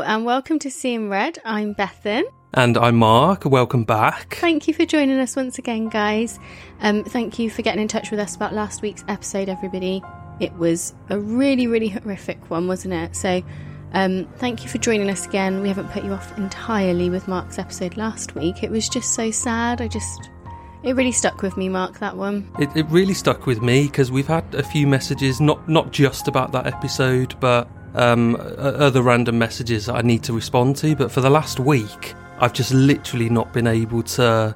Hello and welcome to Seeing Red. I'm Bethan. And I'm Mark. Welcome back. Thank you for joining us once again, guys. Um, thank you for getting in touch with us about last week's episode, everybody. It was a really, really horrific one, wasn't it? So, um, thank you for joining us again. We haven't put you off entirely with Mark's episode last week. It was just so sad. I just. It really stuck with me, Mark, that one. It, it really stuck with me because we've had a few messages, not not just about that episode, but um, other random messages that I need to respond to. But for the last week, I've just literally not been able to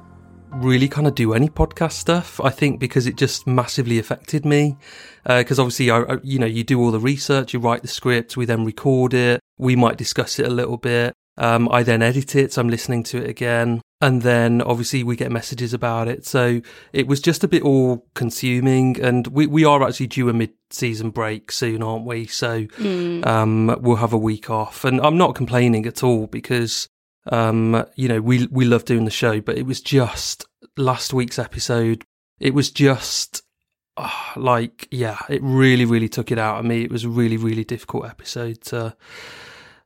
really kind of do any podcast stuff. I think because it just massively affected me. Because uh, obviously, I, you know, you do all the research, you write the script, we then record it, we might discuss it a little bit. Um, I then edit it, so I'm listening to it again. And then obviously we get messages about it. So it was just a bit all consuming. And we, we are actually due a mid season break soon, aren't we? So, mm. um, we'll have a week off and I'm not complaining at all because, um, you know, we, we love doing the show, but it was just last week's episode. It was just, oh, like, yeah, it really, really took it out of me. It was a really, really difficult episode to,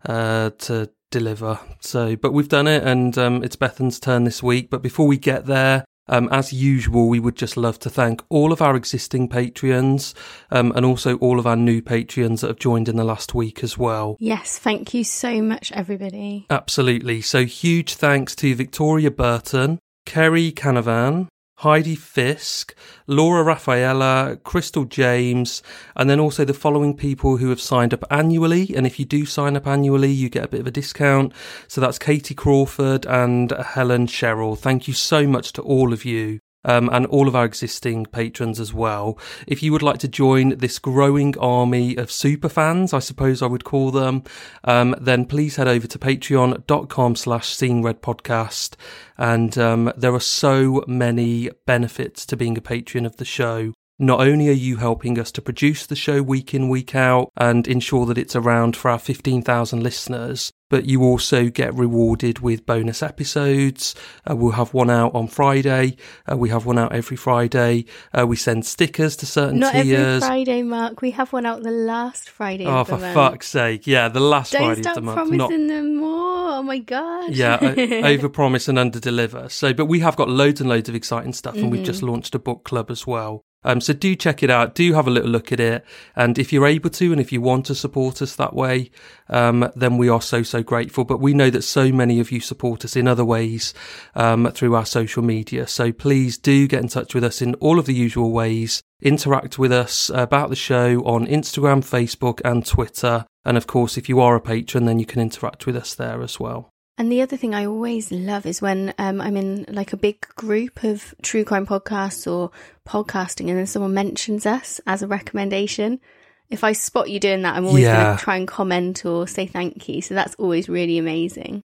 uh, to, deliver. So, but we've done it, and um, it's Bethan's turn this week. But before we get there, um, as usual, we would just love to thank all of our existing Patreons um, and also all of our new Patreons that have joined in the last week as well. Yes, thank you so much, everybody. Absolutely. So, huge thanks to Victoria Burton, Kerry Canavan, Heidi Fisk, Laura Raffaella, Crystal James, and then also the following people who have signed up annually. And if you do sign up annually, you get a bit of a discount. So that's Katie Crawford and Helen Sherrill. Thank you so much to all of you um, and all of our existing patrons as well. If you would like to join this growing army of super fans, I suppose I would call them, um, then please head over to patreon.com slash seeing red podcast. And um, there are so many benefits to being a patron of the show. Not only are you helping us to produce the show week in, week out and ensure that it's around for our 15,000 listeners, but you also get rewarded with bonus episodes. Uh, we'll have one out on Friday. Uh, we have one out every Friday. Uh, we send stickers to certain Not tiers. every Friday, Mark. We have one out the last Friday. Oh, for month. fuck's sake! Yeah, the last Don't Friday stop of the month. promising Not... them more. Oh my god. Yeah, over promise and under deliver. So, but we have got loads and loads of exciting stuff, and mm-hmm. we've just launched a book club as well. Um, so do check it out. Do have a little look at it. And if you're able to, and if you want to support us that way, um, then we are so, so grateful. But we know that so many of you support us in other ways, um, through our social media. So please do get in touch with us in all of the usual ways. Interact with us about the show on Instagram, Facebook and Twitter. And of course, if you are a patron, then you can interact with us there as well. And the other thing I always love is when um, I'm in like a big group of true crime podcasts or podcasting, and then someone mentions us as a recommendation. If I spot you doing that, I'm always yeah. going to try and comment or say thank you. So that's always really amazing.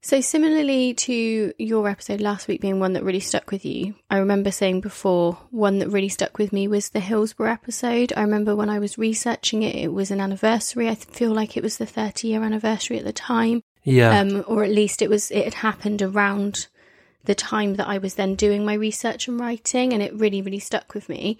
So, similarly to your episode last week being one that really stuck with you, I remember saying before one that really stuck with me was the Hillsborough episode. I remember when I was researching it, it was an anniversary. I feel like it was the 30 year anniversary at the time. Yeah. Um, or at least it was, it had happened around the time that I was then doing my research and writing, and it really, really stuck with me.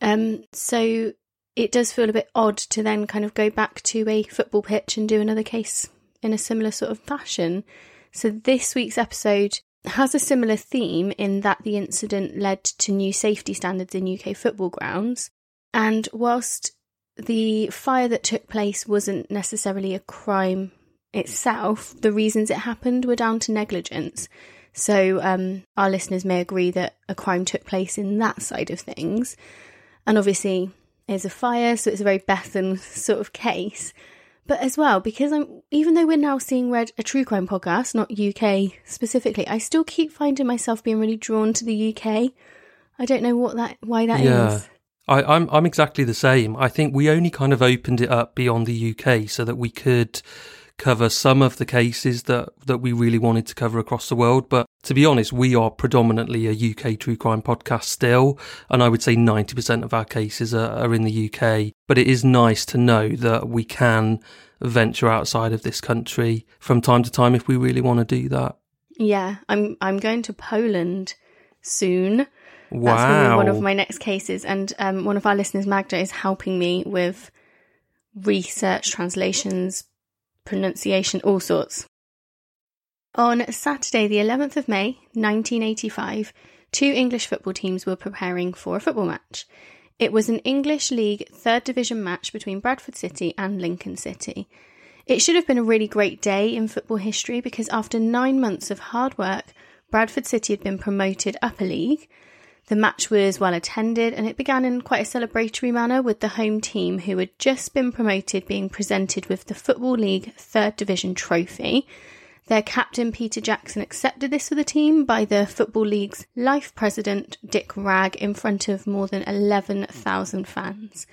Um, so it does feel a bit odd to then kind of go back to a football pitch and do another case in a similar sort of fashion. So this week's episode has a similar theme in that the incident led to new safety standards in UK football grounds. And whilst the fire that took place wasn't necessarily a crime itself, the reasons it happened were down to negligence. So um, our listeners may agree that a crime took place in that side of things. And obviously, there's a fire, so it's a very Bethan sort of case. But as well, because I'm even though we're now seeing Red a true crime podcast, not UK specifically, I still keep finding myself being really drawn to the UK. I don't know what that why that yeah. is. I, I'm I'm exactly the same. I think we only kind of opened it up beyond the UK so that we could cover some of the cases that, that we really wanted to cover across the world. But to be honest, we are predominantly a UK true crime podcast still. And I would say 90% of our cases are, are in the UK. But it is nice to know that we can venture outside of this country from time to time if we really want to do that. Yeah, I'm I'm going to Poland soon. Wow. That's one of my next cases. And um, one of our listeners, Magda, is helping me with research, translations, pronunciation, all sorts. On Saturday, the 11th of May, 1985, two English football teams were preparing for a football match. It was an English League third division match between Bradford City and Lincoln City. It should have been a really great day in football history because after nine months of hard work, Bradford City had been promoted up a league. The match was well attended and it began in quite a celebratory manner with the home team who had just been promoted being presented with the Football League third division trophy. Their captain Peter Jackson accepted this for the team by the Football League's life president Dick Wragg in front of more than 11,000 fans.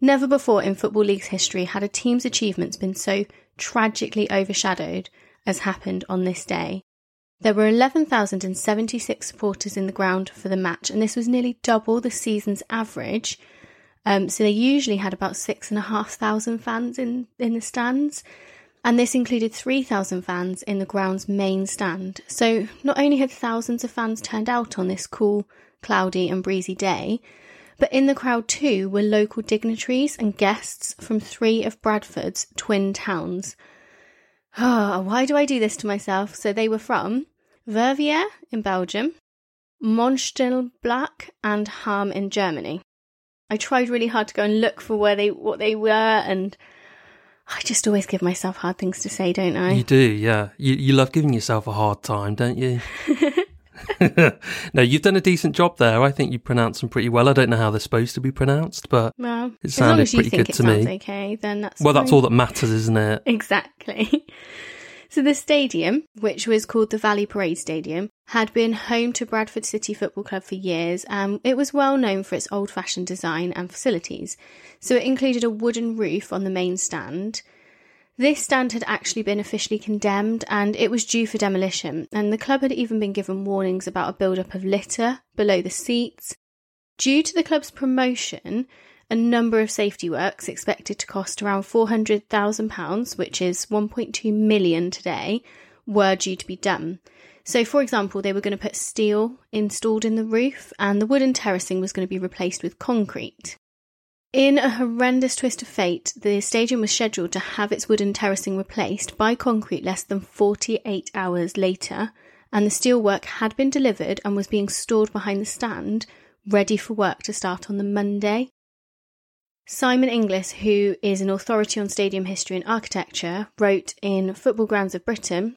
Never before in Football League's history had a team's achievements been so tragically overshadowed as happened on this day. There were 11,076 supporters in the ground for the match, and this was nearly double the season's average. Um, so they usually had about six and a half thousand fans in, in the stands and this included 3,000 fans in the ground's main stand. So not only had thousands of fans turned out on this cool, cloudy, and breezy day, but in the crowd too were local dignitaries and guests from three of Bradford's twin towns. Oh, why do I do this to myself? So they were from Verviers in Belgium, Mönchengladbach, and Hamm in Germany. I tried really hard to go and look for where they what they were and I just always give myself hard things to say, don't I? You do, yeah. You you love giving yourself a hard time, don't you? no, you've done a decent job there. I think you pronounce them pretty well. I don't know how they're supposed to be pronounced, but well, it sounded pretty good to me. Okay, then that's well, fine. that's all that matters, isn't it? exactly. So the stadium, which was called the Valley Parade Stadium, had been home to Bradford City Football Club for years, and it was well known for its old-fashioned design and facilities. So it included a wooden roof on the main stand. This stand had actually been officially condemned and it was due for demolition, and the club had even been given warnings about a build-up of litter below the seats. Due to the club's promotion, a number of safety works expected to cost around £400,000, which is 1.2 million today, were due to be done. So, for example, they were going to put steel installed in the roof, and the wooden terracing was going to be replaced with concrete. In a horrendous twist of fate, the stadium was scheduled to have its wooden terracing replaced by concrete less than 48 hours later, and the steelwork had been delivered and was being stored behind the stand, ready for work to start on the Monday. Simon Inglis, who is an authority on stadium history and architecture, wrote in Football Grounds of Britain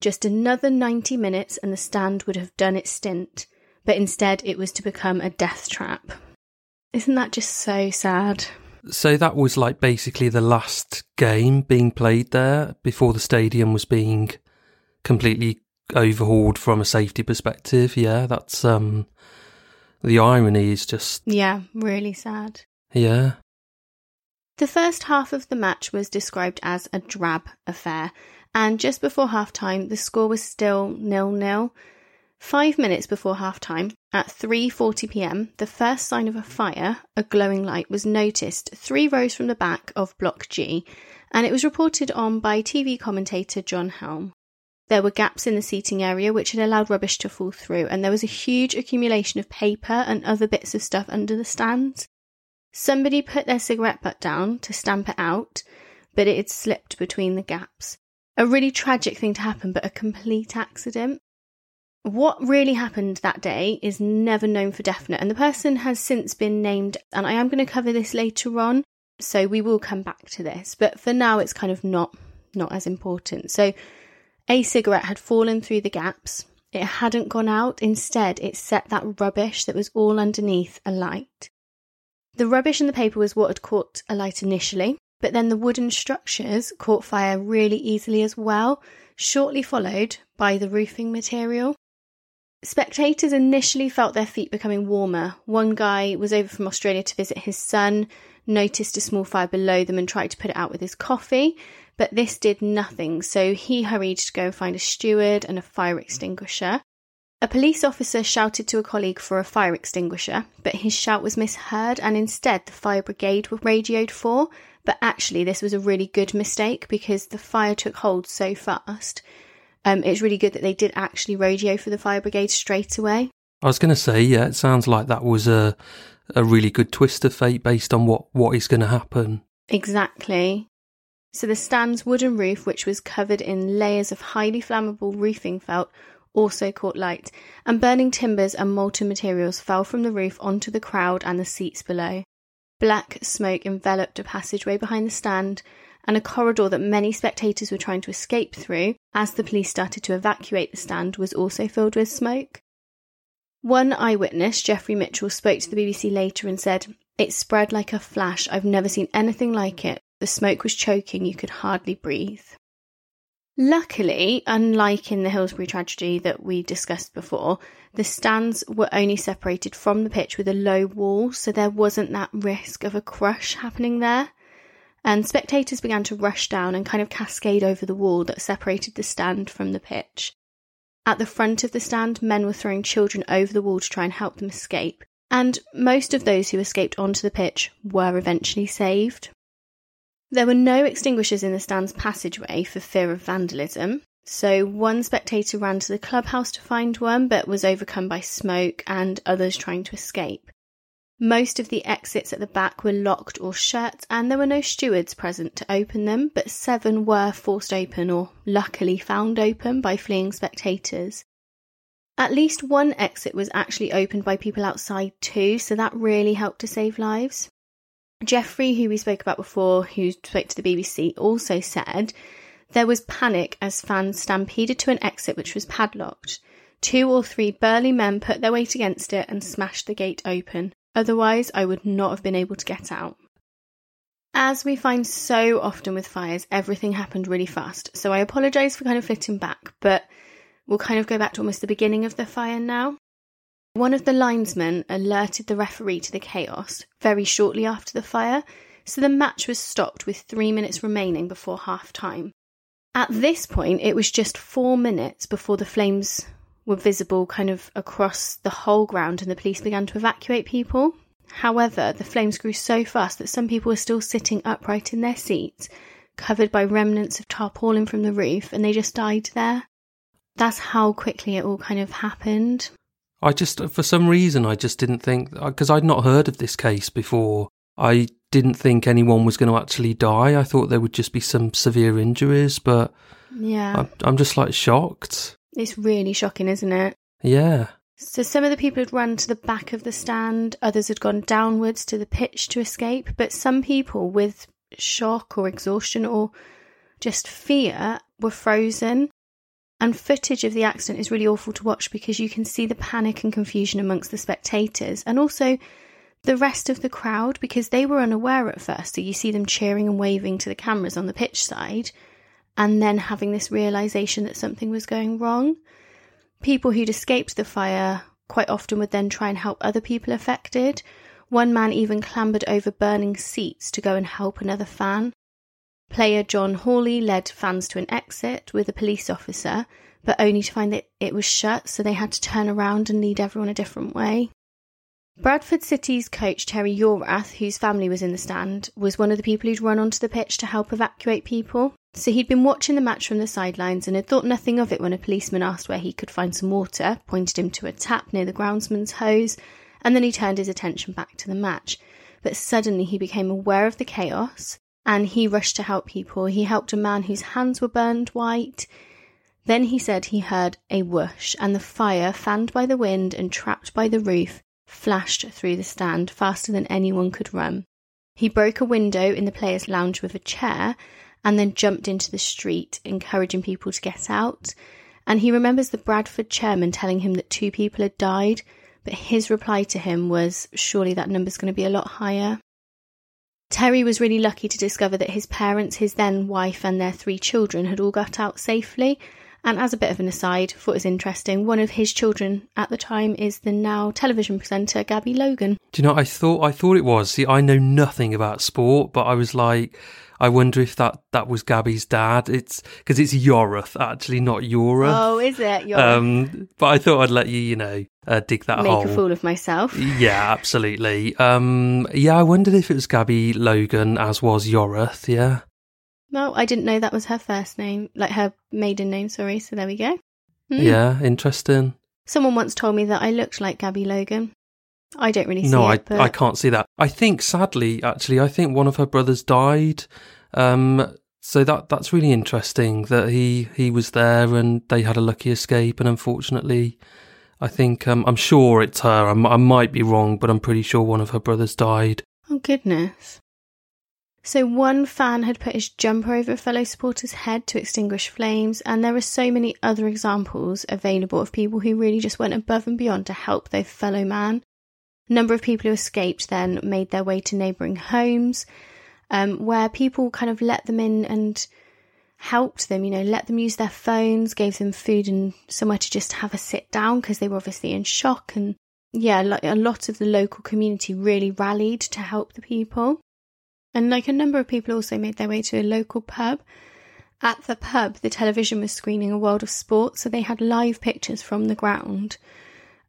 just another 90 minutes and the stand would have done its stint, but instead it was to become a death trap. Isn't that just so sad? So that was like basically the last game being played there before the stadium was being completely overhauled from a safety perspective. Yeah, that's um the irony is just Yeah, really sad. yeah. The first half of the match was described as a drab affair, and just before half time, the score was still nil nil. Five minutes before half time, at 3:40 p.m., the first sign of a fire, a glowing light, was noticed three rows from the back of Block G, and it was reported on by TV commentator John Helm. There were gaps in the seating area which had allowed rubbish to fall through, and there was a huge accumulation of paper and other bits of stuff under the stands. Somebody put their cigarette butt down to stamp it out, but it had slipped between the gaps. A really tragic thing to happen, but a complete accident. What really happened that day is never known for definite, and the person has since been named, and I am going to cover this later on, so we will come back to this. But for now, it's kind of not not as important. So, a cigarette had fallen through the gaps. It hadn't gone out. Instead, it set that rubbish that was all underneath alight. The rubbish and the paper was what had caught alight initially, but then the wooden structures caught fire really easily as well, shortly followed by the roofing material. Spectators initially felt their feet becoming warmer. One guy was over from Australia to visit his son, noticed a small fire below them, and tried to put it out with his coffee, but this did nothing, so he hurried to go find a steward and a fire extinguisher. A police officer shouted to a colleague for a fire extinguisher, but his shout was misheard, and instead the fire brigade were radioed for. But actually, this was a really good mistake because the fire took hold so fast um, it's really good that they did actually radio for the fire brigade straight away. I was going to say, yeah, it sounds like that was a a really good twist of fate based on what what is going to happen. Exactly. So the stand's wooden roof, which was covered in layers of highly flammable roofing felt, also caught light, and burning timbers and molten materials fell from the roof onto the crowd and the seats below. Black smoke enveloped a passageway behind the stand and a corridor that many spectators were trying to escape through as the police started to evacuate the stand was also filled with smoke. One eyewitness, Jeffrey Mitchell, spoke to the BBC later and said, It spread like a flash. I've never seen anything like it. The smoke was choking, you could hardly breathe. Luckily, unlike in the Hillsborough tragedy that we discussed before, the stands were only separated from the pitch with a low wall, so there wasn't that risk of a crush happening there. And spectators began to rush down and kind of cascade over the wall that separated the stand from the pitch. At the front of the stand, men were throwing children over the wall to try and help them escape, and most of those who escaped onto the pitch were eventually saved. There were no extinguishers in the stand's passageway for fear of vandalism, so one spectator ran to the clubhouse to find one but was overcome by smoke and others trying to escape. Most of the exits at the back were locked or shut, and there were no stewards present to open them, but seven were forced open or luckily found open by fleeing spectators. At least one exit was actually opened by people outside too, so that really helped to save lives. Jeffrey, who we spoke about before, who spoke to the BBC, also said there was panic as fans stampeded to an exit which was padlocked. Two or three burly men put their weight against it and smashed the gate open. Otherwise, I would not have been able to get out. As we find so often with fires, everything happened really fast, so I apologise for kind of flitting back, but we'll kind of go back to almost the beginning of the fire now. One of the linesmen alerted the referee to the chaos very shortly after the fire, so the match was stopped with three minutes remaining before half time. At this point, it was just four minutes before the flames were visible kind of across the whole ground and the police began to evacuate people. However, the flames grew so fast that some people were still sitting upright in their seats, covered by remnants of tarpaulin from the roof, and they just died there. That's how quickly it all kind of happened. I just, for some reason, I just didn't think, because I'd not heard of this case before, I didn't think anyone was going to actually die. I thought there would just be some severe injuries, but Yeah. I'm, I'm just like shocked. It's really shocking, isn't it? Yeah. So some of the people had run to the back of the stand, others had gone downwards to the pitch to escape, but some people with shock or exhaustion or just fear were frozen. And footage of the accident is really awful to watch because you can see the panic and confusion amongst the spectators and also the rest of the crowd because they were unaware at first. So you see them cheering and waving to the cameras on the pitch side and then having this realization that something was going wrong. People who'd escaped the fire quite often would then try and help other people affected. One man even clambered over burning seats to go and help another fan. Player John Hawley led fans to an exit with a police officer, but only to find that it was shut, so they had to turn around and lead everyone a different way. Bradford City's coach Terry Yorath, whose family was in the stand, was one of the people who'd run onto the pitch to help evacuate people. So he'd been watching the match from the sidelines and had thought nothing of it when a policeman asked where he could find some water, pointed him to a tap near the groundsman's hose, and then he turned his attention back to the match. But suddenly he became aware of the chaos and he rushed to help people. He helped a man whose hands were burned white. Then he said he heard a whoosh, and the fire, fanned by the wind and trapped by the roof, flashed through the stand faster than anyone could run. He broke a window in the players' lounge with a chair and then jumped into the street, encouraging people to get out. And he remembers the Bradford chairman telling him that two people had died, but his reply to him was, Surely that number's going to be a lot higher. Terry was really lucky to discover that his parents, his then wife, and their three children had all got out safely. And as a bit of an aside, thought it was interesting, one of his children at the time is the now television presenter Gabby Logan. Do you know? I thought I thought it was. See, I know nothing about sport, but I was like, I wonder if that that was Gabby's dad. It's because it's Yorath, actually, not Yorath. Oh, is it? You're Um, but I thought I'd let you, you know, uh, dig that hole. make hole. a fool of myself. Yeah, absolutely. Um, yeah, I wondered if it was Gabby Logan, as was Yorath. Yeah. No, I didn't know that was her first name, like her maiden name, sorry. So there we go. Hmm. Yeah, interesting. Someone once told me that I looked like Gabby Logan. I don't really see that. No, I it, but I can't see that. I think sadly, actually, I think one of her brothers died. Um, so that that's really interesting that he he was there and they had a lucky escape, and unfortunately, I think um, I'm sure it's her. I'm, I might be wrong, but I'm pretty sure one of her brothers died. Oh goodness. So one fan had put his jumper over a fellow supporter's head to extinguish flames, and there are so many other examples available of people who really just went above and beyond to help their fellow man. A number of people who escaped then made their way to neighbouring homes, um, where people kind of let them in and helped them, you know, let them use their phones, gave them food and somewhere to just have a sit down because they were obviously in shock. And yeah, a lot of the local community really rallied to help the people. And like a number of people also made their way to a local pub. At the pub, the television was screening a world of sport, so they had live pictures from the ground.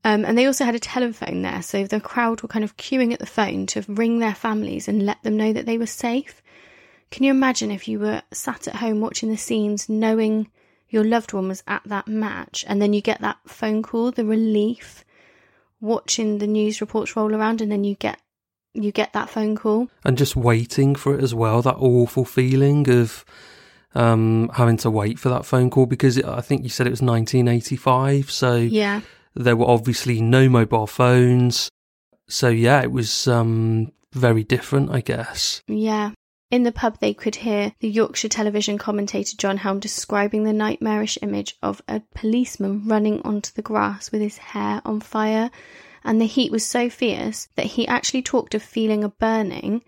Um, and they also had a telephone there, so the crowd were kind of queuing at the phone to ring their families and let them know that they were safe. Can you imagine if you were sat at home watching the scenes, knowing your loved one was at that match, and then you get that phone call, the relief, watching the news reports roll around, and then you get you get that phone call, and just waiting for it as well. That awful feeling of um, having to wait for that phone call because it, I think you said it was 1985, so yeah, there were obviously no mobile phones. So yeah, it was um, very different, I guess. Yeah. In the pub, they could hear the Yorkshire television commentator John Helm describing the nightmarish image of a policeman running onto the grass with his hair on fire. And the heat was so fierce that he actually talked of feeling a burning,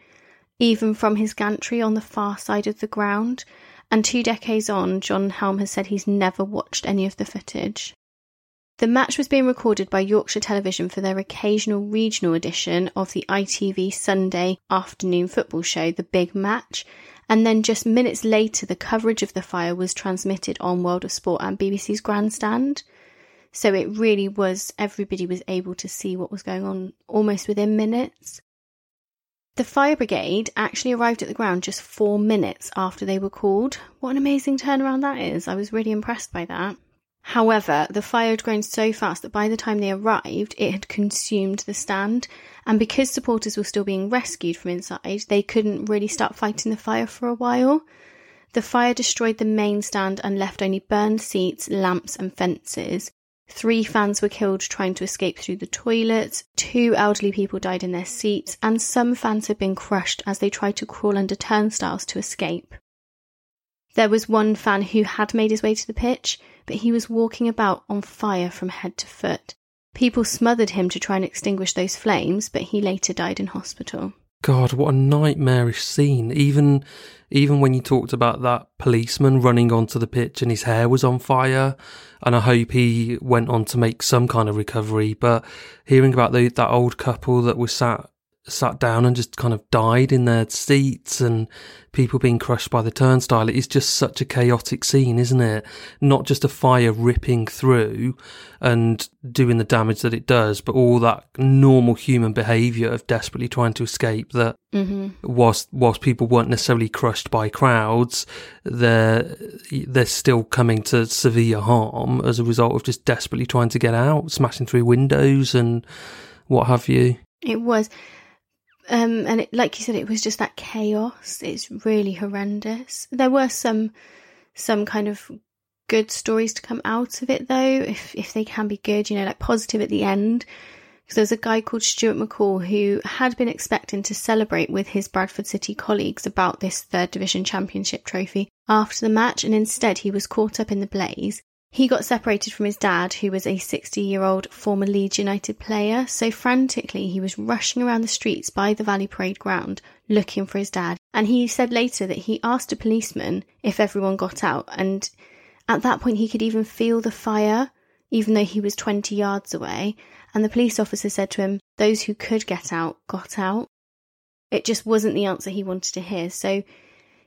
even from his gantry on the far side of the ground. And two decades on, John Helm has said he's never watched any of the footage. The match was being recorded by Yorkshire Television for their occasional regional edition of the ITV Sunday afternoon football show, The Big Match. And then just minutes later, the coverage of the fire was transmitted on World of Sport and BBC's Grandstand. So it really was, everybody was able to see what was going on almost within minutes. The fire brigade actually arrived at the ground just four minutes after they were called. What an amazing turnaround that is. I was really impressed by that. However, the fire had grown so fast that by the time they arrived, it had consumed the stand, and because supporters were still being rescued from inside, they couldn't really start fighting the fire for a while. The fire destroyed the main stand and left only burned seats, lamps, and fences. Three fans were killed trying to escape through the toilets, two elderly people died in their seats, and some fans had been crushed as they tried to crawl under turnstiles to escape. There was one fan who had made his way to the pitch, but he was walking about on fire from head to foot. People smothered him to try and extinguish those flames, but he later died in hospital. God, what a nightmarish scene. Even even when you talked about that policeman running onto the pitch and his hair was on fire, and I hope he went on to make some kind of recovery. But hearing about the, that old couple that was sat sat down and just kind of died in their seats and people being crushed by the turnstile. It is just such a chaotic scene, isn't it? Not just a fire ripping through and doing the damage that it does, but all that normal human behaviour of desperately trying to escape that mm-hmm. whilst, whilst people weren't necessarily crushed by crowds, they're, they're still coming to severe harm as a result of just desperately trying to get out, smashing through windows and what have you. It was. Um, and it, like you said, it was just that chaos. It's really horrendous. There were some, some kind of good stories to come out of it though, if, if they can be good, you know, like positive at the end. Because there's a guy called Stuart McCall who had been expecting to celebrate with his Bradford City colleagues about this third division championship trophy after the match. And instead he was caught up in the blaze he got separated from his dad, who was a 60 year old former Leeds United player, so frantically he was rushing around the streets by the Valley Parade ground looking for his dad. And he said later that he asked a policeman if everyone got out, and at that point he could even feel the fire, even though he was 20 yards away. And the police officer said to him, Those who could get out got out. It just wasn't the answer he wanted to hear, so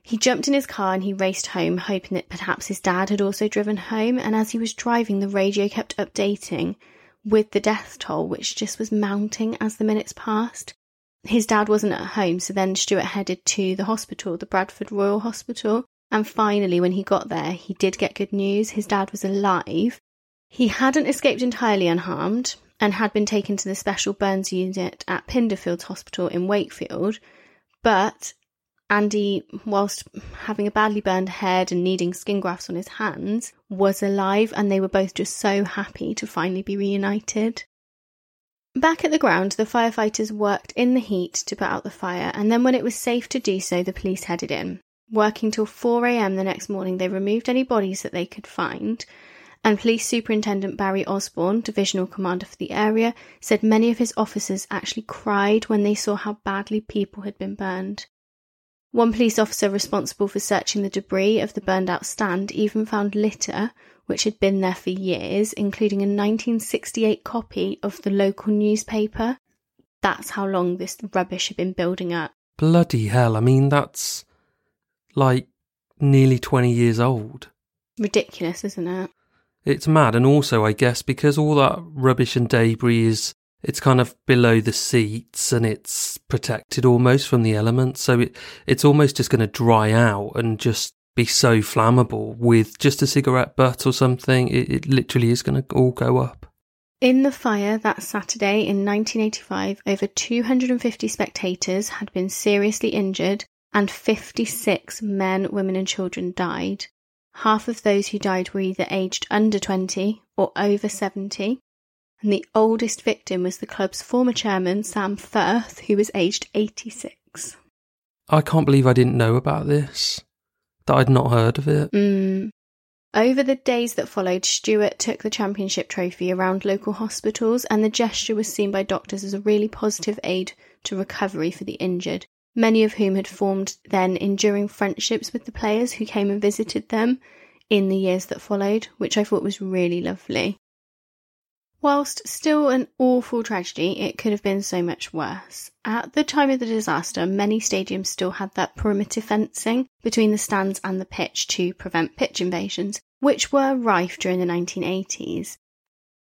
he jumped in his car and he raced home, hoping that perhaps his dad had also driven home. And as he was driving, the radio kept updating with the death toll, which just was mounting as the minutes passed. His dad wasn't at home, so then Stuart headed to the hospital, the Bradford Royal Hospital. And finally, when he got there, he did get good news. His dad was alive. He hadn't escaped entirely unharmed and had been taken to the special burns unit at Pinderfields Hospital in Wakefield, but Andy, whilst having a badly burned head and needing skin grafts on his hands, was alive and they were both just so happy to finally be reunited. Back at the ground, the firefighters worked in the heat to put out the fire, and then when it was safe to do so, the police headed in. Working till 4am the next morning, they removed any bodies that they could find, and Police Superintendent Barry Osborne, Divisional Commander for the area, said many of his officers actually cried when they saw how badly people had been burned. One police officer responsible for searching the debris of the burned out stand even found litter which had been there for years, including a 1968 copy of the local newspaper. That's how long this rubbish had been building up. Bloody hell, I mean, that's like nearly 20 years old. Ridiculous, isn't it? It's mad, and also, I guess, because all that rubbish and debris is it's kind of below the seats and it's protected almost from the elements. So it, it's almost just going to dry out and just be so flammable with just a cigarette butt or something. It, it literally is going to all go up. In the fire that Saturday in 1985, over 250 spectators had been seriously injured and 56 men, women, and children died. Half of those who died were either aged under 20 or over 70. And the oldest victim was the club's former chairman, Sam Firth, who was aged 86. I can't believe I didn't know about this that I'd not heard of it. Mm. Over the days that followed, Stuart took the championship trophy around local hospitals, and the gesture was seen by doctors as a really positive aid to recovery for the injured, many of whom had formed then enduring friendships with the players who came and visited them in the years that followed, which I thought was really lovely. Whilst still an awful tragedy, it could have been so much worse. At the time of the disaster, many stadiums still had that perimeter fencing between the stands and the pitch to prevent pitch invasions, which were rife during the 1980s.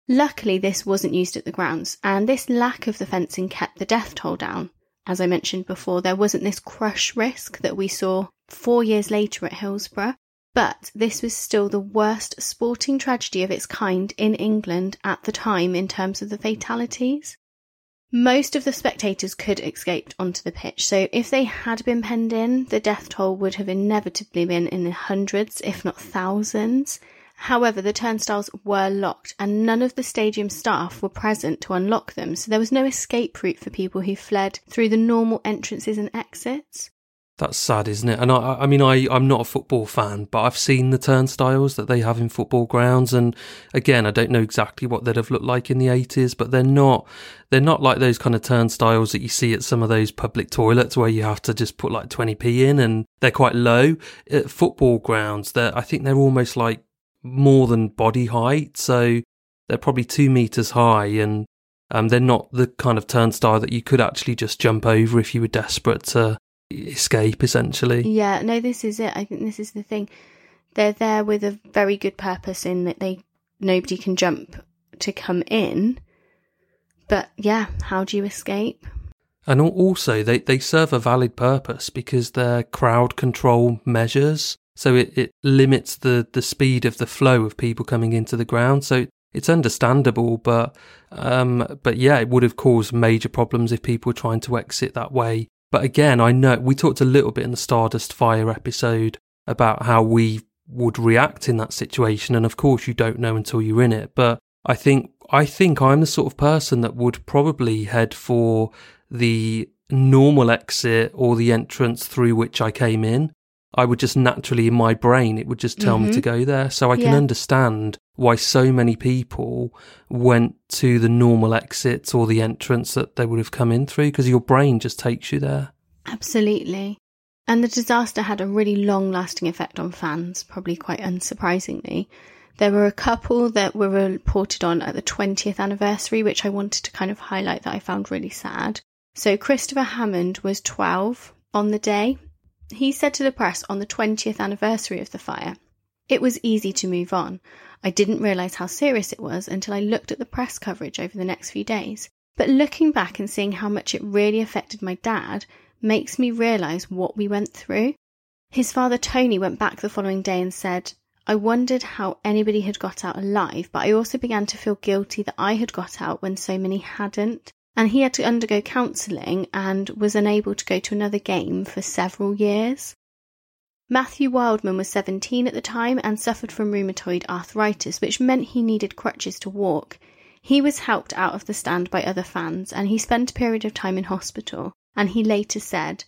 Luckily, this wasn't used at the grounds, and this lack of the fencing kept the death toll down. As I mentioned before, there wasn't this crush risk that we saw four years later at Hillsborough, but this was still the worst sporting tragedy of its kind in England at the time in terms of the fatalities. Most of the spectators could escape onto the pitch, so if they had been penned in, the death toll would have inevitably been in the hundreds, if not thousands. However, the turnstiles were locked and none of the stadium staff were present to unlock them, so there was no escape route for people who fled through the normal entrances and exits. That's sad, isn't it? And I, I mean, I, I'm not a football fan, but I've seen the turnstiles that they have in football grounds, and again, I don't know exactly what they'd have looked like in the 80s, but they're not, they're not like those kind of turnstiles that you see at some of those public toilets where you have to just put like 20p in, and they're quite low. At football grounds, they're, I think they're almost like more than body height, so they're probably two meters high, and um, they're not the kind of turnstile that you could actually just jump over if you were desperate to escape essentially. Yeah, no, this is it. I think this is the thing. They're there with a very good purpose in that they nobody can jump to come in. But yeah, how do you escape? And also, they, they serve a valid purpose because they're crowd control measures. So it, it limits the, the speed of the flow of people coming into the ground. So it's understandable, but um, but yeah, it would have caused major problems if people were trying to exit that way but again, I know we talked a little bit in the Stardust Fire episode about how we would react in that situation. And of course, you don't know until you're in it. But I think, I think I'm the sort of person that would probably head for the normal exit or the entrance through which I came in. I would just naturally in my brain, it would just tell mm-hmm. me to mm-hmm. go there. So I yeah. can understand why so many people went to the normal exits or the entrance that they would have come in through because your brain just takes you there. Absolutely. And the disaster had a really long lasting effect on fans, probably quite unsurprisingly. There were a couple that were reported on at the 20th anniversary, which I wanted to kind of highlight that I found really sad. So Christopher Hammond was 12 on the day. He said to the press on the 20th anniversary of the fire, It was easy to move on. I didn't realise how serious it was until I looked at the press coverage over the next few days. But looking back and seeing how much it really affected my dad makes me realise what we went through. His father Tony went back the following day and said, I wondered how anybody had got out alive, but I also began to feel guilty that I had got out when so many hadn't. and he had to undergo counselling and was unable to go to another game for several years. Matthew Wildman was 17 at the time and suffered from rheumatoid arthritis, which meant he needed crutches to walk. He was helped out of the stand by other fans and he spent a period of time in hospital. And he later said,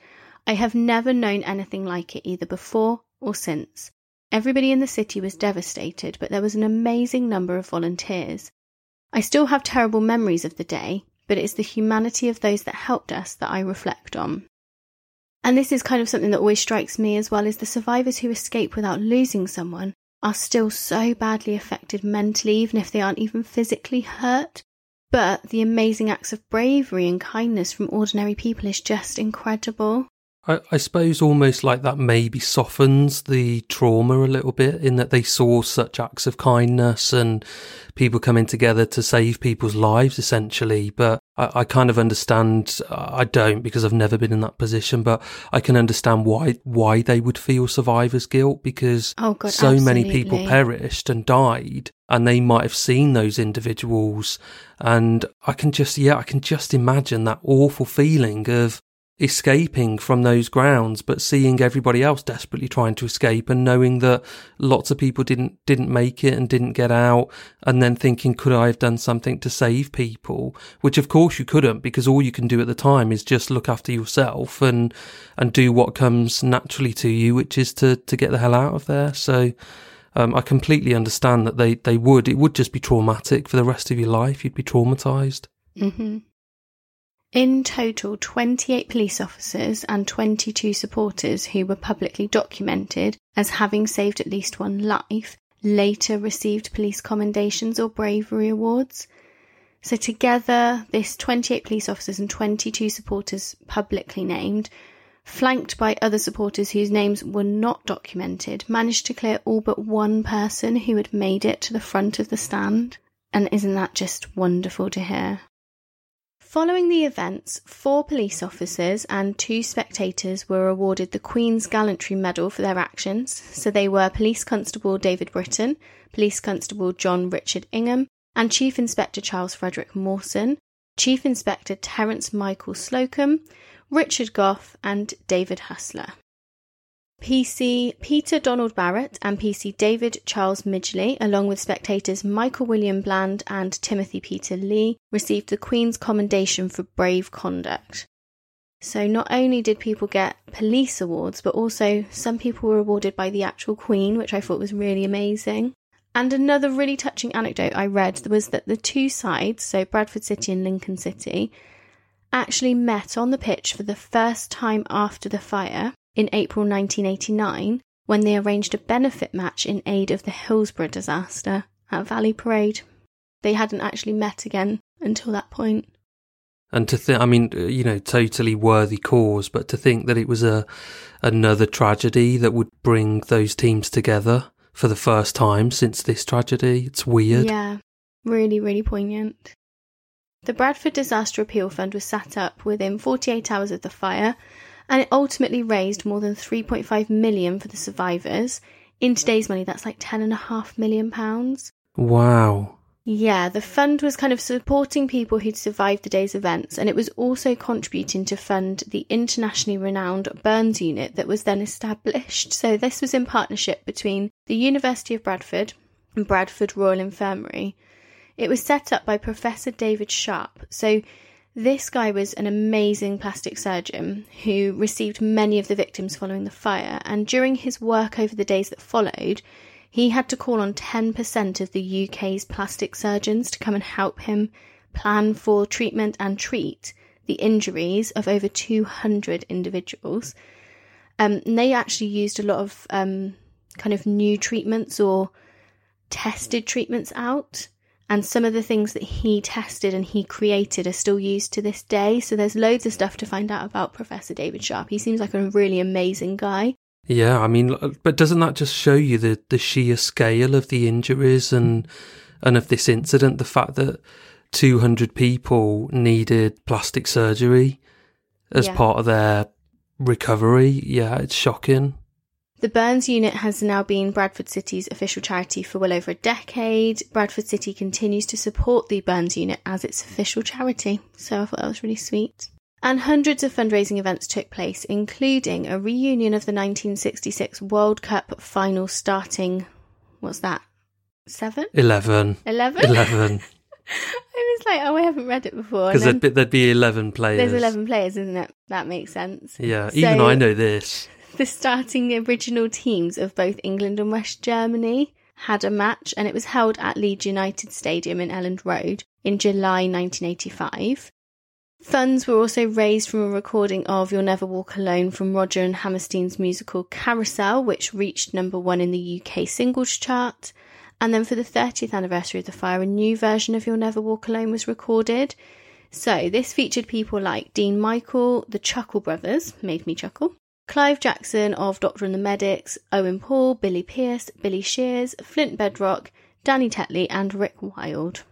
I have never known anything like it either before or since. Everybody in the city was devastated, but there was an amazing number of volunteers. I still have terrible memories of the day, but it's the humanity of those that helped us that I reflect on. And this is kind of something that always strikes me as well is the survivors who escape without losing someone are still so badly affected mentally, even if they aren't even physically hurt. But the amazing acts of bravery and kindness from ordinary people is just incredible. I, I, suppose almost like that maybe softens the trauma a little bit in that they saw such acts of kindness and people coming together to save people's lives essentially. But I, I kind of understand, uh, I don't because I've never been in that position, but I can understand why, why they would feel survivor's guilt because oh God, so absolutely. many people perished and died and they might have seen those individuals. And I can just, yeah, I can just imagine that awful feeling of, escaping from those grounds, but seeing everybody else desperately trying to escape and knowing that lots of people didn't, didn't make it and didn't get out and then thinking, could I have done something to save people? Which of course you couldn't because all you can do at the time is just look after yourself and, and do what comes naturally to you, which is to, to get the hell out of there. So, um, I completely understand that they, they would. It would just be traumatic for the rest of your life. You'd be traumatized. Mm-hmm. In total, 28 police officers and 22 supporters who were publicly documented as having saved at least one life later received police commendations or bravery awards. So, together, this 28 police officers and 22 supporters publicly named, flanked by other supporters whose names were not documented, managed to clear all but one person who had made it to the front of the stand. And isn't that just wonderful to hear? Following the events, four police officers and two spectators were awarded the Queen's Gallantry Medal for their actions. So they were Police Constable David Britton, Police Constable John Richard Ingham, and Chief Inspector Charles Frederick Mawson, Chief Inspector Terence Michael Slocum, Richard Goff, and David Hustler. PC Peter Donald Barrett and PC David Charles Midgley, along with spectators Michael William Bland and Timothy Peter Lee, received the Queen's Commendation for brave conduct. So not only did people get police awards, but also some people were awarded by the actual Queen, which I thought was really amazing. And another really touching anecdote I read was that the two sides, so Bradford City and Lincoln City, actually met on the pitch for the first time after the fire in April 1989 when they arranged a benefit match in aid of the Hillsborough disaster at Valley Parade. They hadn't actually met again until that point. And to think, I mean, uh, you know, totally worthy cause, but to think that it was a another tragedy that would bring those teams together for the first time since this tragedy, it's weird. Yeah, really, really poignant. The Bradford Disaster Appeal Fund was set up within 48 hours of the fire and it ultimately raised more than 3.5 million for the survivors. In today's money, that's like 10.5 million pounds. Wow. Yeah, the fund was kind of supporting people who'd survived the day's events, and it was also contributing to fund the internationally renowned Burns Unit that was then established. So, this was in partnership between the University of Bradford and Bradford Royal Infirmary. It was set up by Professor David Sharp. So, this guy was an amazing plastic surgeon who received many of the victims following the fire, and during his work over the days that followed, he had to call on 10% of the UK's plastic surgeons to come and help him plan for treatment and treat the injuries of over 200 individuals. Um, they actually used a lot of um, kind of new treatments or tested treatments out and some of the things that he tested and he created are still used to this day. So there's loads of stuff to find out about Professor David Sharp. He seems like a really amazing guy. Yeah, I mean, but doesn't that just show you the, the sheer scale of the injuries and and of this incident? The fact that 200 people needed plastic surgery as Yeah. part of their recovery. Yeah, it's shocking. The Burns unit has now been Bradford City's official charity for well over a decade. Bradford City continues to support the Burns unit as its official charity, so I thought that was really sweet. And hundreds of fundraising events took place, including a reunion of the 1966 World Cup final starting, what's that, seven? 11. 11? 11. I was like, oh, I haven't read it before. Because there'd, be- there'd be 11 players. There's 11 players, isn't it? That makes sense. Yeah, So- even I know this. The starting original teams of both England and West Germany had a match, and it was held at Leeds United Stadium in Elland Road in July 1985. Funds were also raised from a recording of You'll Never Walk Alone from Roger and Hammerstein's musical Carousel, which reached number one in the UK singles chart. And then for the 30th anniversary of the fire, a new version of You'll Never Walk Alone was recorded. So this featured people like Dean Michael, the Chuckle Brothers, made me chuckle, Clive Jackson of Doctor and the Medics, Owen Paul, Billy Pearce, Billy Shears, Flint Bedrock, Danny Tetley, and Rick Wilde.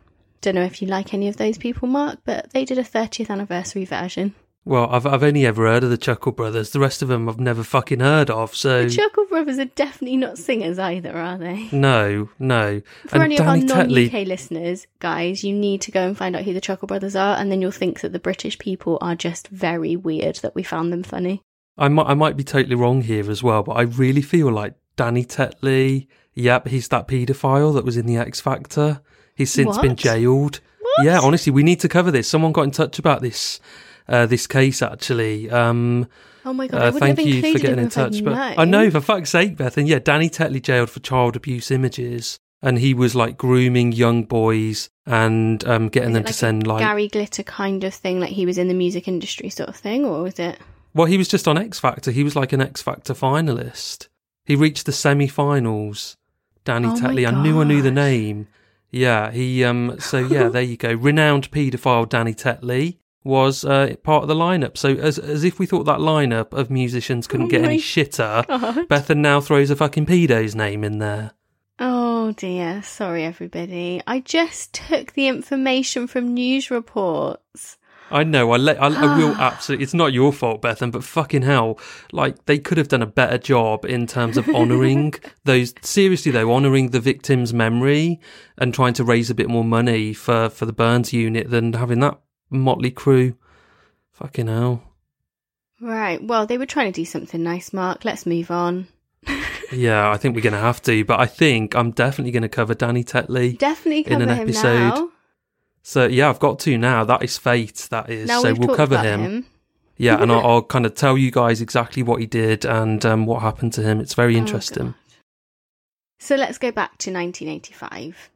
Don't know if you like any of those people, Mark, but they did a 30th anniversary version. Well, I've I've only ever heard of the Chuckle Brothers. The rest of them I've never fucking heard of. So The Chuckle Brothers are definitely not singers either, are they? no, no. For any of our Danny non Tetley, UK listeners, guys, you need to go and find out who the Chuckle Brothers are, and then you'll think that the British people are just very weird that we found them funny. I might I might be totally wrong here as well, but I really feel like Danny Tetley. Yep, he's that paedophile that was in the X Factor. He's since been jailed. What? Yeah, honestly, we need to cover this. Someone got in touch about this. Uh, this case actually. Um, Oh my god, Uh, thank you for getting in touch. But. I know, for fuck's sake, Beth. And yeah, Danny Tetley jailed for child abuse images. And he was like grooming young boys and um, getting Is them to like send like. Gary Glitter kind of thing, like he was in the music industry sort of thing, or was it? Well, he was just on X Factor. He was like an X Factor finalist. He reached the semi finals. Danny Oh Tetley. I knew I knew the name. Yeah, he. Um. So yeah, there you go. Renowned paedophile Danny Tetley was uh, part of the lineup. So as as if we thought that lineup of musicians couldn't Oh get any shitter, God. Bethan now throws a fucking pedo's name in there. Oh dear, sorry everybody. I just took the information from news reports. I know. I let. I, I will absolutely. It's not your fault, Bethan, but fucking hell, like they could have done a better job in terms of honouring those. Seriously though, honouring the victim's memory and trying to raise a bit more money for for the Burns unit than having that motley crew. Fucking hell. Right, well, they were trying to do something nice, Mark. Let's move on. Yeah, I think we're going to have to, but I think I'm definitely going to cover Danny Tetley. Definitely In an him episode. now. So yeah, I've got to now. That is fate. That is. Now so we'll cover him. him. Yeah, and I'll, I'll kind of tell you guys exactly what he did and um, what happened to him. It's very Oh, interesting. God. So let's go back to 1985.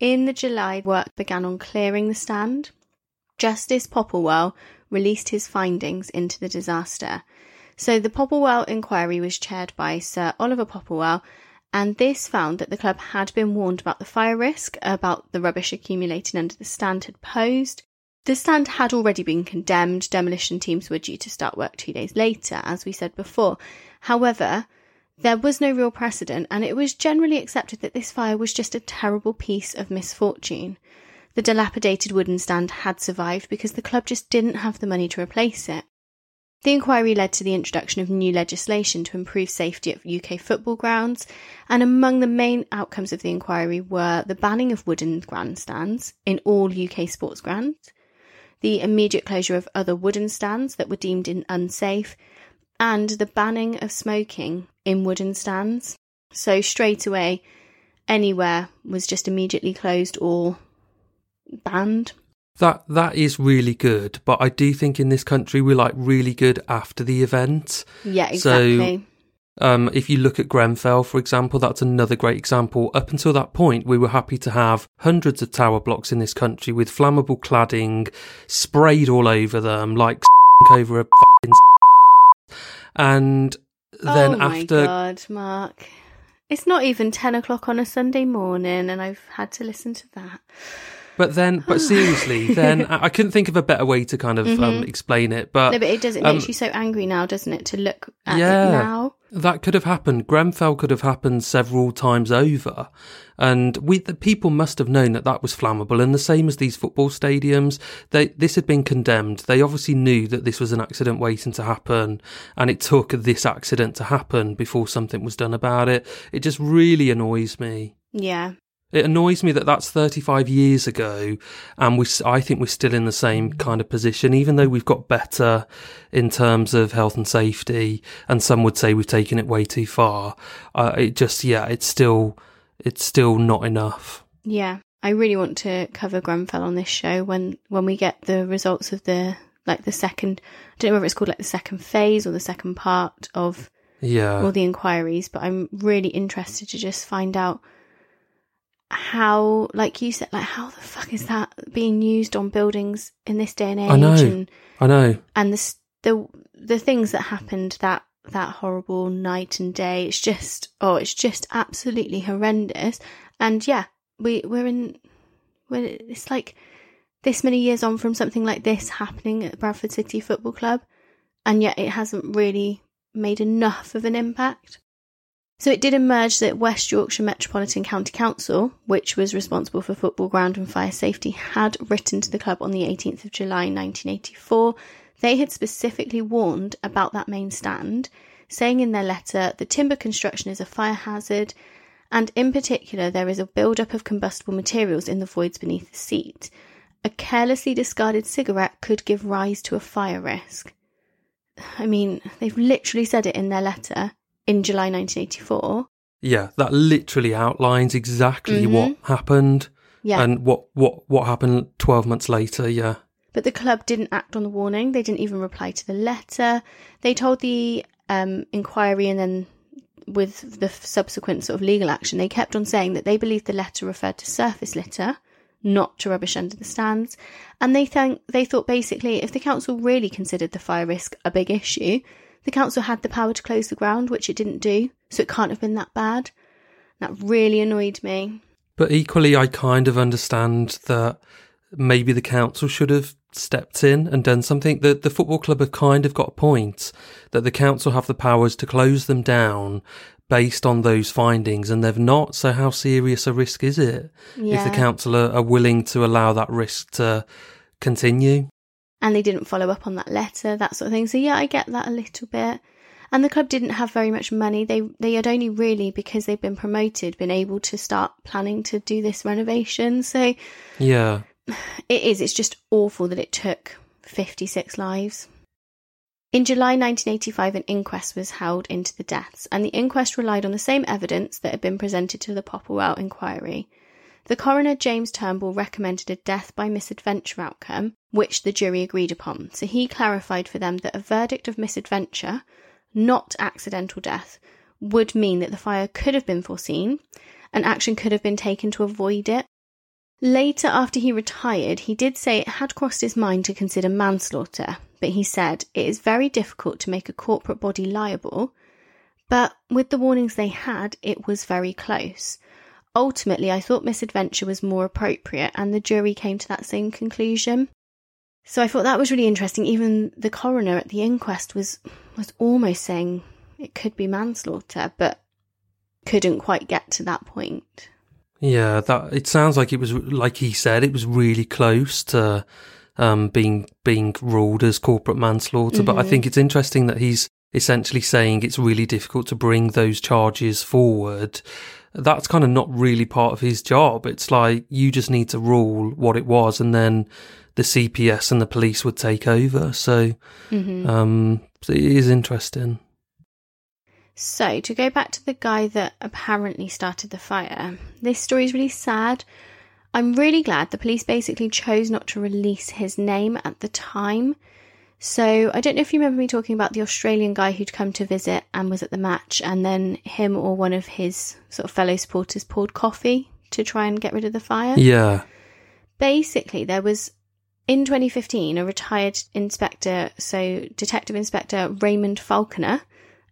In the July, work began on clearing the stand. Justice Popplewell released his findings into the disaster. So the Popplewell inquiry was chaired by Sir Oliver Popplewell, and this found that the club had been warned about the fire risk, about the rubbish accumulating under the stand had posed. The stand had already been condemned. Demolition teams were due to start work two days later, as we said before. However, there was no real precedent, and it was generally accepted that this fire was just a terrible piece of misfortune. The dilapidated wooden stand had survived because the club just didn't have the money to replace it. The inquiry led to the introduction of new legislation to improve safety at UK football grounds, and among the main outcomes of the inquiry were the banning of wooden grandstands in all UK sports grounds, the immediate closure of other wooden stands that were deemed unsafe, and the banning of smoking in wooden stands. So straight away, anywhere was just immediately closed or banned. That that is really good, but I do think in this country we're like really good after the event. Yeah, So- exactly. Um, if you look at Grenfell, for example, that's another great example. Up until that point, we were happy to have hundreds of tower blocks in this country with flammable cladding sprayed all over them, like over a fucking and then oh my after god, Mark. It's not even 10 o'clock on a Sunday morning, and I've had to listen to that. But then, but seriously, then I I couldn't think of a better way to kind of um, explain it. But, Mm-hmm. No, but it does. It um, makes you so angry now, doesn't it, to look at yeah. it now? that could have happened. Grenfell could have happened several times over, and we the people must have known that that was flammable. And the same as these football stadiums, they this had been condemned. They obviously knew that this was an accident waiting to happen, and it took this accident to happen before something was done about it. It just really annoys me. Yeah. It annoys me that that's 35 years ago, and we, I think we're still in the same kind of position, even though we've got better in terms of health and safety, and some would say we've taken it way too far. Uh, it just, yeah, it's still, it's still not enough. Yeah. I really want to cover Grenfell on this show when, when we get the results of the, like the second, I don't know whether it's called like the second phase or the second part of Yeah. all the inquiries, but I'm really interested to just find out how, like you said, like how the fuck is that being used on buildings in this day and age? I know. And I know. and the the the things that happened that that horrible night and day. It's just oh, it's just absolutely horrendous. And yeah, we we're in. We're, it's like this many years on from something like this happening at Bradford City Football Club, and yet it hasn't really made enough of an impact. So it did emerge that West Yorkshire Metropolitan County Council, which was responsible for football ground and fire safety, had written to the club on the 18th of July 1984. They had specifically warned about that main stand, saying in their letter the timber construction is a fire hazard, and in particular there is a build-up of combustible materials in the voids beneath the seat. A carelessly discarded cigarette could give rise to a fire risk. I mean, they've literally said it in their letter in July 1984. Yeah, that literally outlines exactly what happened Yeah. and what, what, what happened 12 months later. Yeah. But the club didn't act on the warning. They didn't even reply to the letter. They told the um, inquiry and then with the subsequent sort of legal action, they kept on saying that they believed the letter referred to surface litter, not to rubbish under the stands. And they think they thought basically if the council really considered the fire risk a big issue, the council had the power to close the ground, which it didn't do, so it can't have been that bad. That really annoyed me. But equally, I kind of understand that maybe the council should have stepped in and done something. The, the football club have kind of got a point that the council have the powers to close them down based on those findings, and they've not. So, how serious a risk is it if the council are, are willing to allow that risk to continue? And they didn't follow up on that letter, that sort of thing. So yeah, I get that a little bit. And the club didn't have very much money. They they had only really because they've been promoted been able to start planning to do this renovation. So Yeah. it is. It's just awful that it took 56 lives. In July 1985, an inquest was held into the deaths, and the inquest relied on the same evidence that had been presented to the Popplewell inquiry. The coroner, James Turnbull, recommended a death by misadventure outcome, which the jury agreed upon. So he clarified for them that a verdict of misadventure, not accidental death, would mean that the fire could have been foreseen and action could have been taken to avoid it. Later, after he retired, he did say it had crossed his mind to consider manslaughter, but he said it is very difficult to make a corporate body liable. But with the warnings they had, it was very close. Ultimately, I thought misadventure was more appropriate, and the jury came to that same conclusion. So I thought that was really interesting. Even the coroner at the inquest was was almost saying it could be manslaughter, but couldn't quite get to that point. Yeah, that it sounds like it was like he said it was really close to um, being being ruled as corporate manslaughter. But I think it's interesting that he's essentially saying it's really difficult to bring those charges forward. That's kind of not really part of his job. It's like you just need to rule what it was, and then the CPS and the police would take over. So, um, it is interesting. So, to go back to the guy that apparently started the fire, this story is really sad. I'm really glad the police basically chose not to release his name at the time. So, I don't know if you remember me talking about the Australian guy who'd come to visit and was at the match, and then him or one of his sort of fellow supporters poured coffee to try and get rid of the fire. Yeah, Basically, there was in 2015 a retired inspector, so Detective Inspector Raymond Falconer,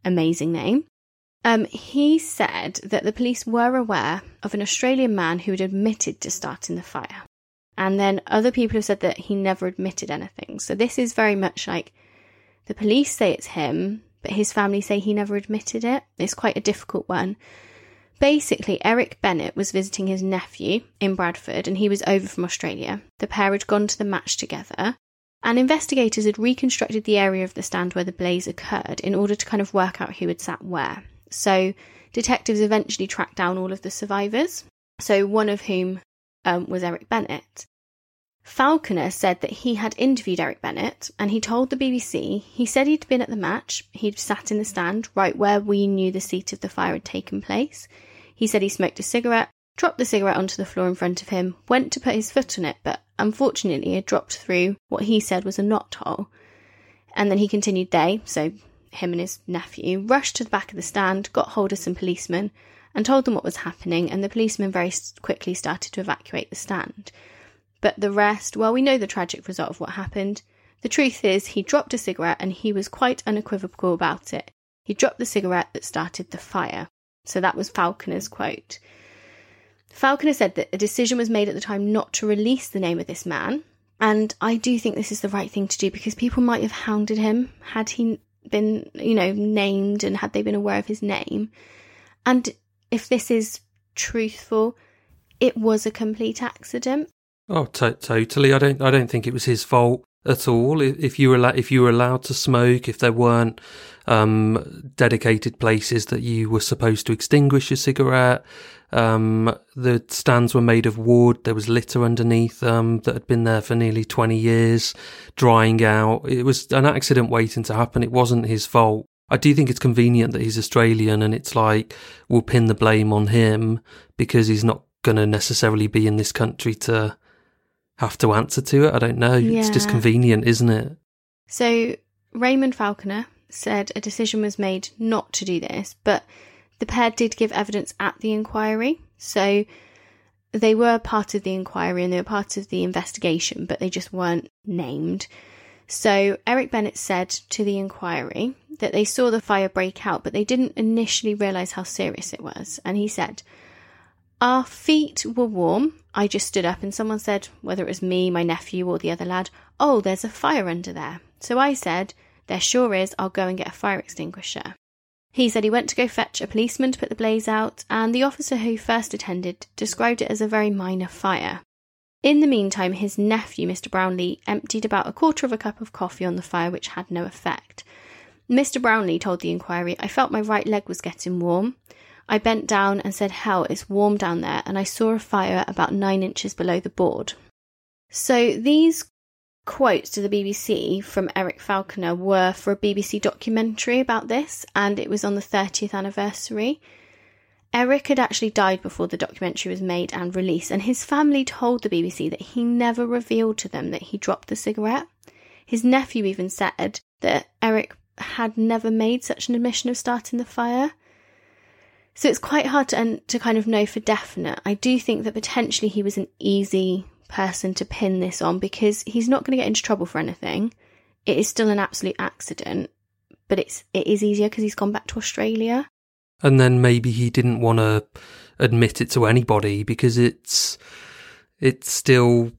amazing name. Um, he said that the police were aware of an Australian man who had admitted to starting the fire. And then other people have said that he never admitted anything. So this is very much like the police say it's him, but his family say he never admitted it. It's quite a difficult one. Basically, Eric Bennett was visiting his nephew in Bradford and he was over from Australia. The pair had gone to the match together and investigators had reconstructed the area of the stand where the blaze occurred in order to kind of work out who had sat where. So, detectives eventually tracked down all of the survivors, so one of whom um, was Eric Bennett. Falconer said that he had interviewed Eric Bennett and he told the BBC he said he'd been at the match, he'd sat in the stand right where we knew the seat of the fire had taken place. He said he smoked a cigarette, dropped the cigarette onto the floor in front of him, went to put his foot on it, but unfortunately it dropped through what he said was a knot hole. And then he continued, they, so him and his nephew, rushed to the back of the stand, got hold of some policemen, and told them what was happening, and the policemen very quickly started to evacuate the stand. But the rest, well, we know the tragic result of what happened. The truth is, he dropped a cigarette and he was quite unequivocal about it. He dropped the cigarette that started the fire. So that was Falconer's quote. Falconer said that a decision was made at the time not to release the name of this man. And I do think this is the right thing to do because people might have hounded him had he been, you know, named and had they been aware of his name. And if this is truthful, it was a complete accident. Oh, to- totally. I don't. I don't think it was his fault at all. If you were al- if you were allowed to smoke, if there weren't um, dedicated places that you were supposed to extinguish your cigarette, um, the stands were made of wood. There was litter underneath that had been there for nearly 20 years, drying out. It was an accident waiting to happen. It wasn't his fault. I do think it's convenient that he's Australian and it's like we'll pin the blame on him because he's not going to necessarily be in this country to have to answer to it. I don't know. Yeah. It's just convenient, isn't it? So Raymond Falconer said a decision was made not to do this, but the pair did give evidence at the inquiry, so they were part of the inquiry and they were part of the investigation, but they just weren't named. So Eric Bennett said to the inquiry that they saw the fire break out, but they didn't initially realise how serious it was. And he said, Our feet were warm. I just stood up and someone said, whether it was me, my nephew, or the other lad, Oh, there's a fire under there. So I said, There sure is. I'll go and get a fire extinguisher. He said he went to go fetch a policeman to put the blaze out, and the officer who first attended described it as a very minor fire. In the meantime, his nephew, Mr. Brownlee, emptied about a quarter of a cup of coffee on the fire, which had no effect. Mr. Brownlee told the inquiry, I felt my right leg was getting warm. I bent down and said, Hell, it's warm down there, and I saw a fire about nine inches below the board. So these quotes to the BBC from Eric Falconer were for a BBC documentary about this, and it was on the 30th anniversary. Eric had actually died before the documentary was made and released, and his family told the BBC that he never revealed to them that he dropped the cigarette. His nephew even said that Eric had never made such an admission of starting the fire. So it's quite hard to, to kind of know for definite. I do think that potentially he was an easy person to pin this on because he's not going to get into trouble for anything. It is still an absolute accident, but it's it is easier because he's gone back to Australia. And then maybe he didn't want to admit it to anybody because it's it still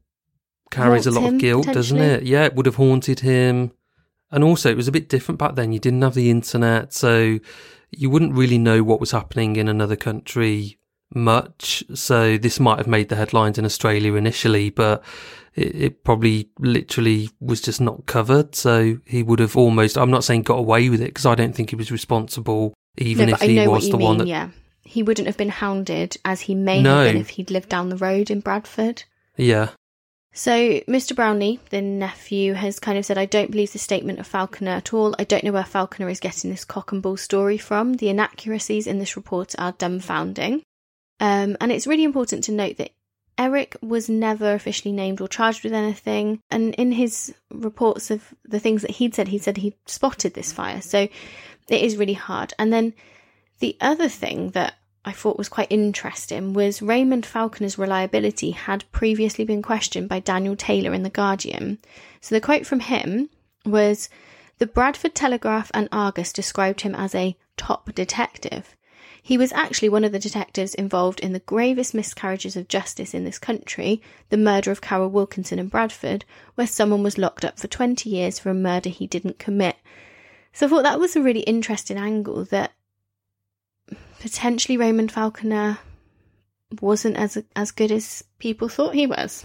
carries Haunts a lot him, of guilt, doesn't it? Yeah, it would have haunted him. And also, it was a bit different back then. You didn't have the internet, so you wouldn't really know what was happening in another country much. So this might have made the headlines in Australia initially, but it, it, probably literally was just not covered. So he would have almost, I'm not saying got away with it because I don't think he was responsible, even no, if he was the mean, one that. Yeah. He wouldn't have been hounded as he may no. have been if he'd lived down the road in Bradford. Yeah. So, Mr. Brownlee, the nephew, has kind of said, I don't believe the statement of Falconer at all. I don't know where Falconer is getting this cock and bull story from. The inaccuracies in this report are dumbfounding. Um, and it's really important to note that Eric was never officially named or charged with anything. And in his reports of the things that he'd said, he said he spotted this fire. So it is really hard. And then the other thing that I thought was quite interesting was Raymond Falconer's reliability had previously been questioned by Daniel Taylor in The Guardian. So the quote from him was The Bradford Telegraph and Argus described him as a top detective. He was actually one of the detectives involved in the gravest miscarriages of justice in this country, the murder of Carol Wilkinson in Bradford, where someone was locked up for 20 years for a murder he didn't commit. So I thought that was a really interesting angle that potentially Raymond Falconer wasn't as as good as people thought he was.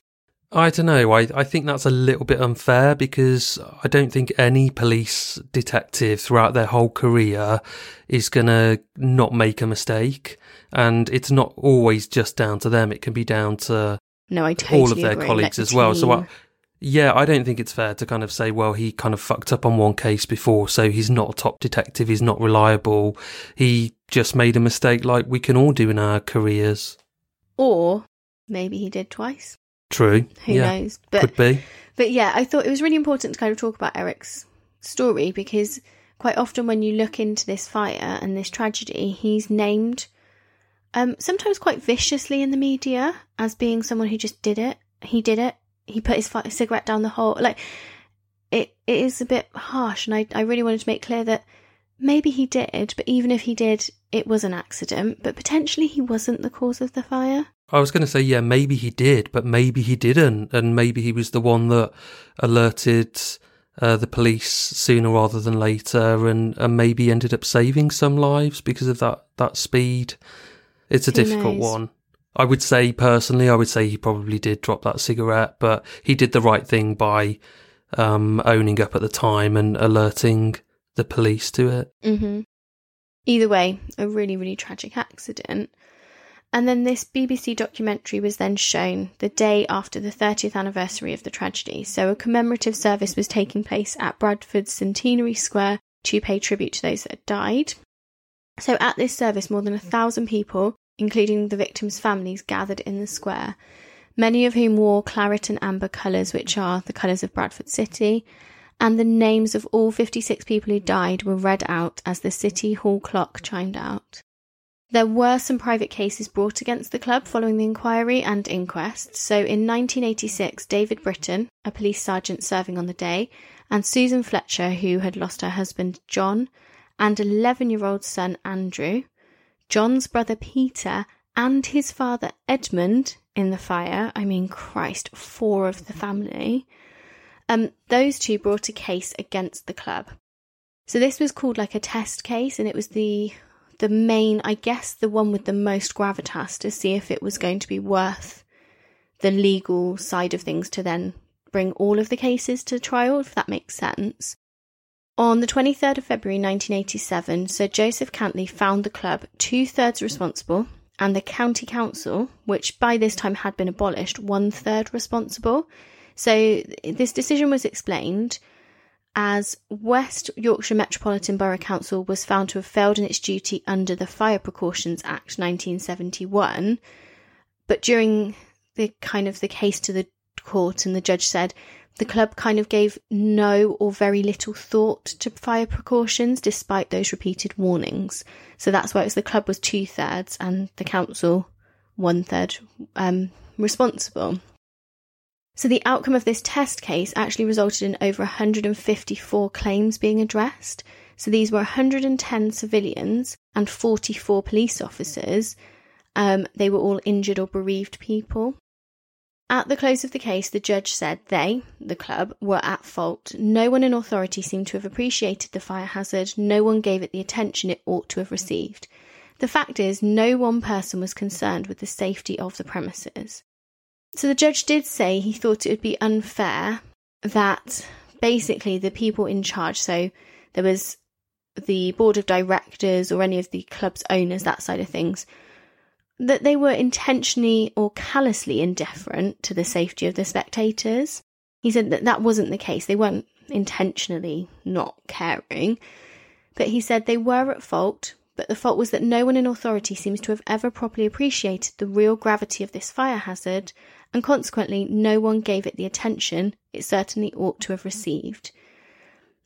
I don't know. I, I think that's a little bit unfair because I don't think any police detective throughout their whole career is going to not make a mistake. And it's not always just down to them. It can be down to no, I totally all of their colleagues as well. So, I. yeah, I don't think it's fair to kind of say, well, he kind of fucked up on one case before, so he's not a top detective. He's not reliable. He just made a mistake like we can all do in our careers. or maybe he did twice. True. Who yeah. knows? But Could be. But yeah, I thought it was really important to kind of talk about Eric's story because quite often when you look into this fire and this tragedy, he's named um, sometimes quite viciously in the media as being someone who just did it. He did it. He put his cigarette down the hole. Like it, it is a bit harsh, and I, I really wanted to make clear that maybe he did, but even if he did, it was an accident. But potentially he wasn't the cause of the fire. I was going to say, yeah, maybe he did, but maybe he didn't. And maybe he was the one that alerted uh, the police sooner rather than later and, and maybe ended up saving some lives because of that, that speed. It's a Who difficult knows? one. I would say personally, I would say he probably did drop that cigarette, but he did the right thing by um, owning up at the time and alerting the police to it. hmm Either way, a really, really tragic accident. And then this BBC documentary was then shown the day after the 30th anniversary of the tragedy. So a commemorative service was taking place at Bradford Centenary Square to pay tribute to those that had died. So at this service, more than a thousand people, including the victims' families, gathered in the square, many of whom wore claret and amber colours, which are the colours of Bradford City, and the names of all 56 people who died were read out as the City Hall clock chimed out. There were some private cases brought against the club following the inquiry and inquest. So in 1986, David Britton, a police sergeant serving on the day, and Susan Fletcher, who had lost her husband John, and 11 year old son Andrew, John's brother Peter, and his father Edmund in the fire. I mean, Christ, four of the family. Um, those two brought a case against the club. So this was called like a test case, and it was the the main, I guess, the one with the most gravitas to see if it was going to be worth the legal side of things to then bring all of the cases to trial, if that makes sense. On the 23rd of February 1987, Sir Joseph Cantley found the club two thirds responsible and the county council, which by this time had been abolished, one third responsible. So this decision was explained as West Yorkshire Metropolitan Borough Council was found to have failed in its duty under the Fire Precautions Act 1971. But during the kind of the case to the court, and the judge said the club kind of gave no or very little thought to fire precautions despite those repeated warnings. So that's why it was the club was two thirds and the council one third um, responsible. So the outcome of this test case actually resulted in over 154 claims being addressed. So these were 110 civilians and 44 police officers. Um, they were all injured or bereaved people. At the close of the case, the judge said they, the club, were at fault. No one in authority seemed to have appreciated the fire hazard. No one gave it the attention it ought to have received. The fact is, no one person was concerned with the safety of the premises. So the judge did say he thought it would be unfair that basically the people in charge, so there was the board of directors or any of the club's owners, that side of things, that they were intentionally or callously indifferent to the safety of the spectators. He said that that wasn't the case. They weren't intentionally not caring. But he said they were at fault, but the fault was that no one in authority seems to have ever properly appreciated the real gravity of this fire hazard, and consequently, no one gave it the attention it certainly ought to have received.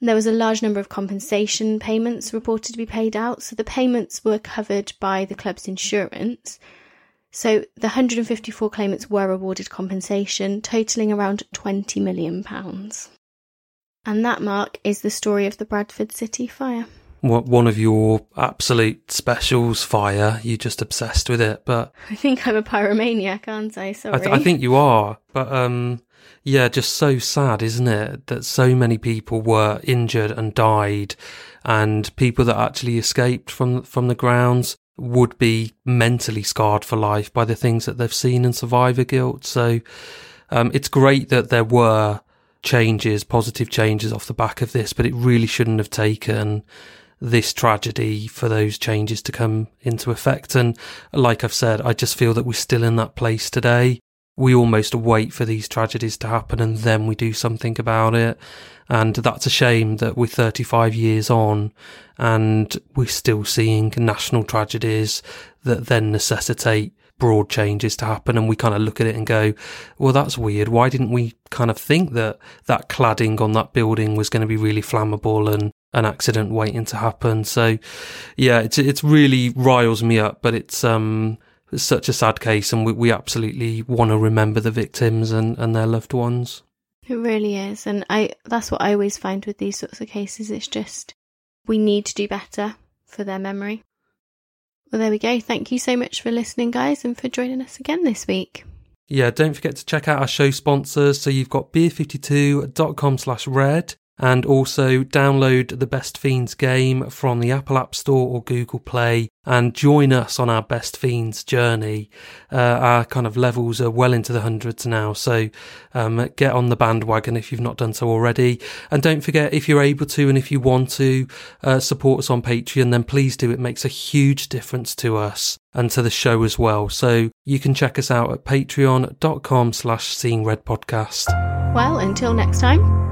There was a large number of compensation payments reported to be paid out, so the payments were covered by the club's insurance. So the 154 claimants were awarded compensation, totalling around £20 million. And that, Mark, is the story of the Bradford City fire. What one of your absolute specials, fire? You're just obsessed with it, but I think I'm a pyromaniac, aren't I? Sorry. I, th- I think you are. But um, yeah, just so sad, isn't it, that so many people were injured and died, and people that actually escaped from from the grounds would be mentally scarred for life by the things that they've seen and survivor guilt. So um, it's great that there were changes, positive changes off the back of this, but it really shouldn't have taken this tragedy for those changes to come into effect. And like I've said, I just feel that we're still in that place today. We almost wait for these tragedies to happen and then we do something about it. And that's a shame that we're 35 years on and we're still seeing national tragedies that then necessitate broad changes to happen and we kind of look at it and go well that's weird why didn't we kind of think that that cladding on that building was going to be really flammable and an accident waiting to happen so yeah it's it's really riles me up but it's um it's such a sad case and we, we absolutely want to remember the victims and and their loved ones it really is and i that's what i always find with these sorts of cases it's just we need to do better for their memory well, there we go. Thank you so much for listening, guys, and for joining us again this week. Yeah, don't forget to check out our show sponsors. So you've got beer52.com slash red and also download the Best Fiends game from the Apple App Store or Google Play and join us on our Best Fiends journey. Uh, our kind of levels are well into the hundreds now, so um, get on the bandwagon if you've not done so already. And don't forget, if you're able to and if you want to uh, support us on Patreon, then please do. It makes a huge difference to us and to the show as well. So you can check us out at patreon.com slash seeing red podcast. Well, until next time.